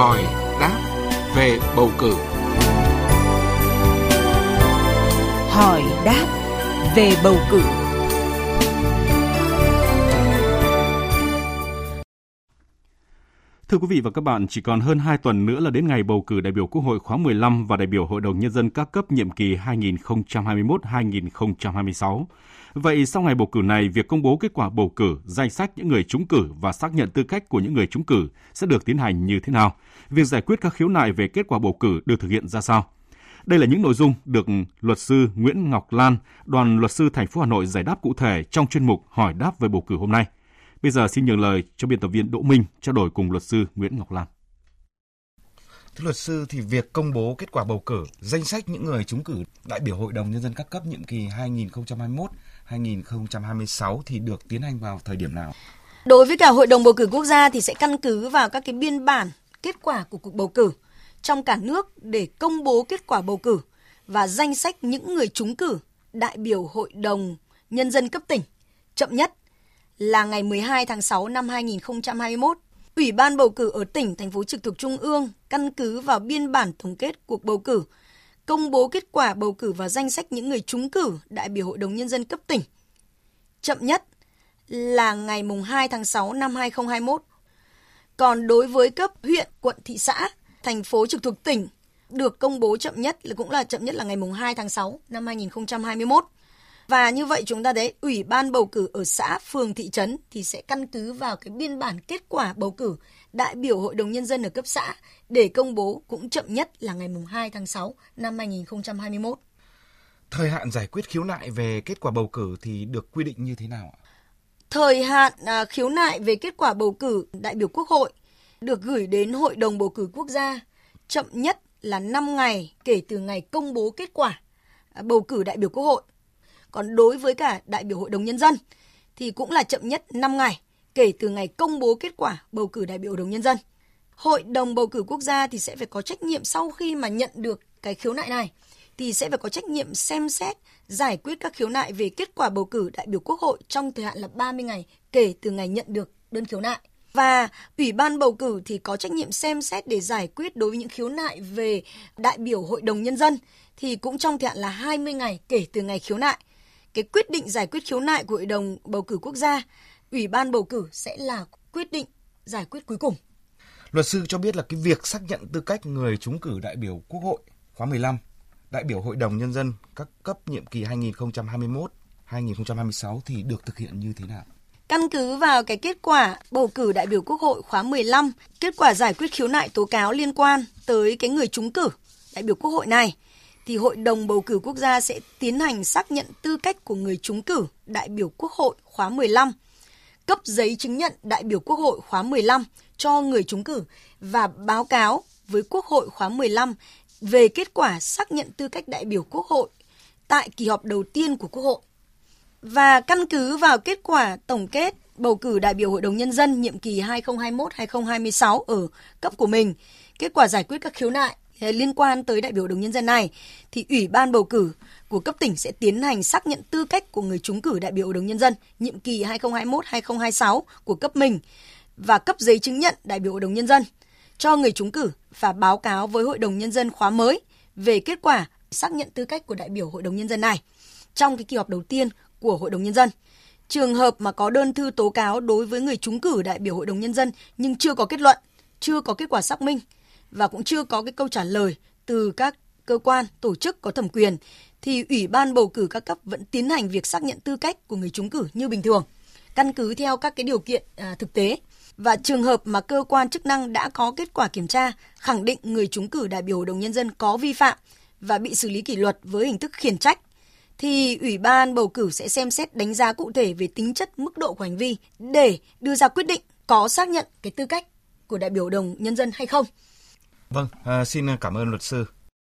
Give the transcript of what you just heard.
hỏi đáp về bầu cử. Hỏi đáp về bầu cử. Thưa quý vị và các bạn, chỉ còn hơn 2 tuần nữa là đến ngày bầu cử đại biểu Quốc hội khóa 15 và đại biểu Hội đồng Nhân dân các cấp nhiệm kỳ 2021-2026. Vậy sau ngày bầu cử này, việc công bố kết quả bầu cử, danh sách những người trúng cử và xác nhận tư cách của những người trúng cử sẽ được tiến hành như thế nào? Việc giải quyết các khiếu nại về kết quả bầu cử được thực hiện ra sao? Đây là những nội dung được luật sư Nguyễn Ngọc Lan, đoàn luật sư thành phố Hà Nội giải đáp cụ thể trong chuyên mục hỏi đáp về bầu cử hôm nay. Bây giờ xin nhường lời cho biên tập viên Đỗ Minh trao đổi cùng luật sư Nguyễn Ngọc Lan. Thưa luật sư thì việc công bố kết quả bầu cử, danh sách những người trúng cử đại biểu Hội đồng nhân dân các cấp nhiệm kỳ 2021-2026 thì được tiến hành vào thời điểm nào? Đối với cả Hội đồng bầu cử quốc gia thì sẽ căn cứ vào các cái biên bản kết quả của cuộc bầu cử trong cả nước để công bố kết quả bầu cử và danh sách những người trúng cử đại biểu Hội đồng nhân dân cấp tỉnh chậm nhất là ngày 12 tháng 6 năm 2021. Ủy ban bầu cử ở tỉnh, thành phố trực thuộc trung ương căn cứ vào biên bản tổng kết cuộc bầu cử, công bố kết quả bầu cử và danh sách những người trúng cử đại biểu Hội đồng Nhân dân cấp tỉnh. Chậm nhất là ngày 2 tháng 6 năm 2021. Còn đối với cấp huyện, quận, thị xã, thành phố trực thuộc tỉnh được công bố chậm nhất là cũng là chậm nhất là ngày 2 tháng 6 năm 2021. Và như vậy chúng ta thấy ủy ban bầu cử ở xã, phường, thị trấn thì sẽ căn cứ vào cái biên bản kết quả bầu cử đại biểu Hội đồng Nhân dân ở cấp xã để công bố cũng chậm nhất là ngày 2 tháng 6 năm 2021. Thời hạn giải quyết khiếu nại về kết quả bầu cử thì được quy định như thế nào ạ? Thời hạn à, khiếu nại về kết quả bầu cử đại biểu Quốc hội được gửi đến Hội đồng bầu cử quốc gia chậm nhất là 5 ngày kể từ ngày công bố kết quả à, bầu cử đại biểu Quốc hội còn đối với cả đại biểu Hội đồng Nhân dân thì cũng là chậm nhất 5 ngày kể từ ngày công bố kết quả bầu cử đại biểu Hội đồng Nhân dân. Hội đồng bầu cử quốc gia thì sẽ phải có trách nhiệm sau khi mà nhận được cái khiếu nại này, thì sẽ phải có trách nhiệm xem xét, giải quyết các khiếu nại về kết quả bầu cử đại biểu Quốc hội trong thời hạn là 30 ngày kể từ ngày nhận được đơn khiếu nại. Và Ủy ban bầu cử thì có trách nhiệm xem xét để giải quyết đối với những khiếu nại về đại biểu Hội đồng Nhân dân thì cũng trong thời hạn là 20 ngày kể từ ngày khiếu nại cái quyết định giải quyết khiếu nại của Hội đồng bầu cử quốc gia, Ủy ban bầu cử sẽ là quyết định giải quyết cuối cùng. Luật sư cho biết là cái việc xác nhận tư cách người trúng cử đại biểu Quốc hội khóa 15, đại biểu Hội đồng Nhân dân các cấp nhiệm kỳ 2021-2026 thì được thực hiện như thế nào? Căn cứ vào cái kết quả bầu cử đại biểu Quốc hội khóa 15, kết quả giải quyết khiếu nại tố cáo liên quan tới cái người trúng cử đại biểu Quốc hội này – thì Hội đồng bầu cử quốc gia sẽ tiến hành xác nhận tư cách của người trúng cử đại biểu Quốc hội khóa 15, cấp giấy chứng nhận đại biểu Quốc hội khóa 15 cho người trúng cử và báo cáo với Quốc hội khóa 15 về kết quả xác nhận tư cách đại biểu Quốc hội tại kỳ họp đầu tiên của Quốc hội. Và căn cứ vào kết quả tổng kết bầu cử đại biểu Hội đồng Nhân dân nhiệm kỳ 2021-2026 ở cấp của mình, kết quả giải quyết các khiếu nại liên quan tới đại biểu đồng nhân dân này thì Ủy ban bầu cử của cấp tỉnh sẽ tiến hành xác nhận tư cách của người trúng cử đại biểu Hội đồng nhân dân nhiệm kỳ 2021-2026 của cấp mình và cấp giấy chứng nhận đại biểu Hội đồng nhân dân cho người trúng cử và báo cáo với Hội đồng nhân dân khóa mới về kết quả xác nhận tư cách của đại biểu Hội đồng nhân dân này trong cái kỳ họp đầu tiên của Hội đồng nhân dân. Trường hợp mà có đơn thư tố cáo đối với người trúng cử đại biểu Hội đồng nhân dân nhưng chưa có kết luận, chưa có kết quả xác minh và cũng chưa có cái câu trả lời từ các cơ quan, tổ chức có thẩm quyền thì Ủy ban bầu cử các cấp vẫn tiến hành việc xác nhận tư cách của người trúng cử như bình thường, căn cứ theo các cái điều kiện à, thực tế. Và trường hợp mà cơ quan chức năng đã có kết quả kiểm tra khẳng định người trúng cử đại biểu Hội đồng nhân dân có vi phạm và bị xử lý kỷ luật với hình thức khiển trách thì Ủy ban bầu cử sẽ xem xét đánh giá cụ thể về tính chất mức độ của hành vi để đưa ra quyết định có xác nhận cái tư cách của đại biểu đồng nhân dân hay không. Vâng, à, xin cảm ơn luật sư.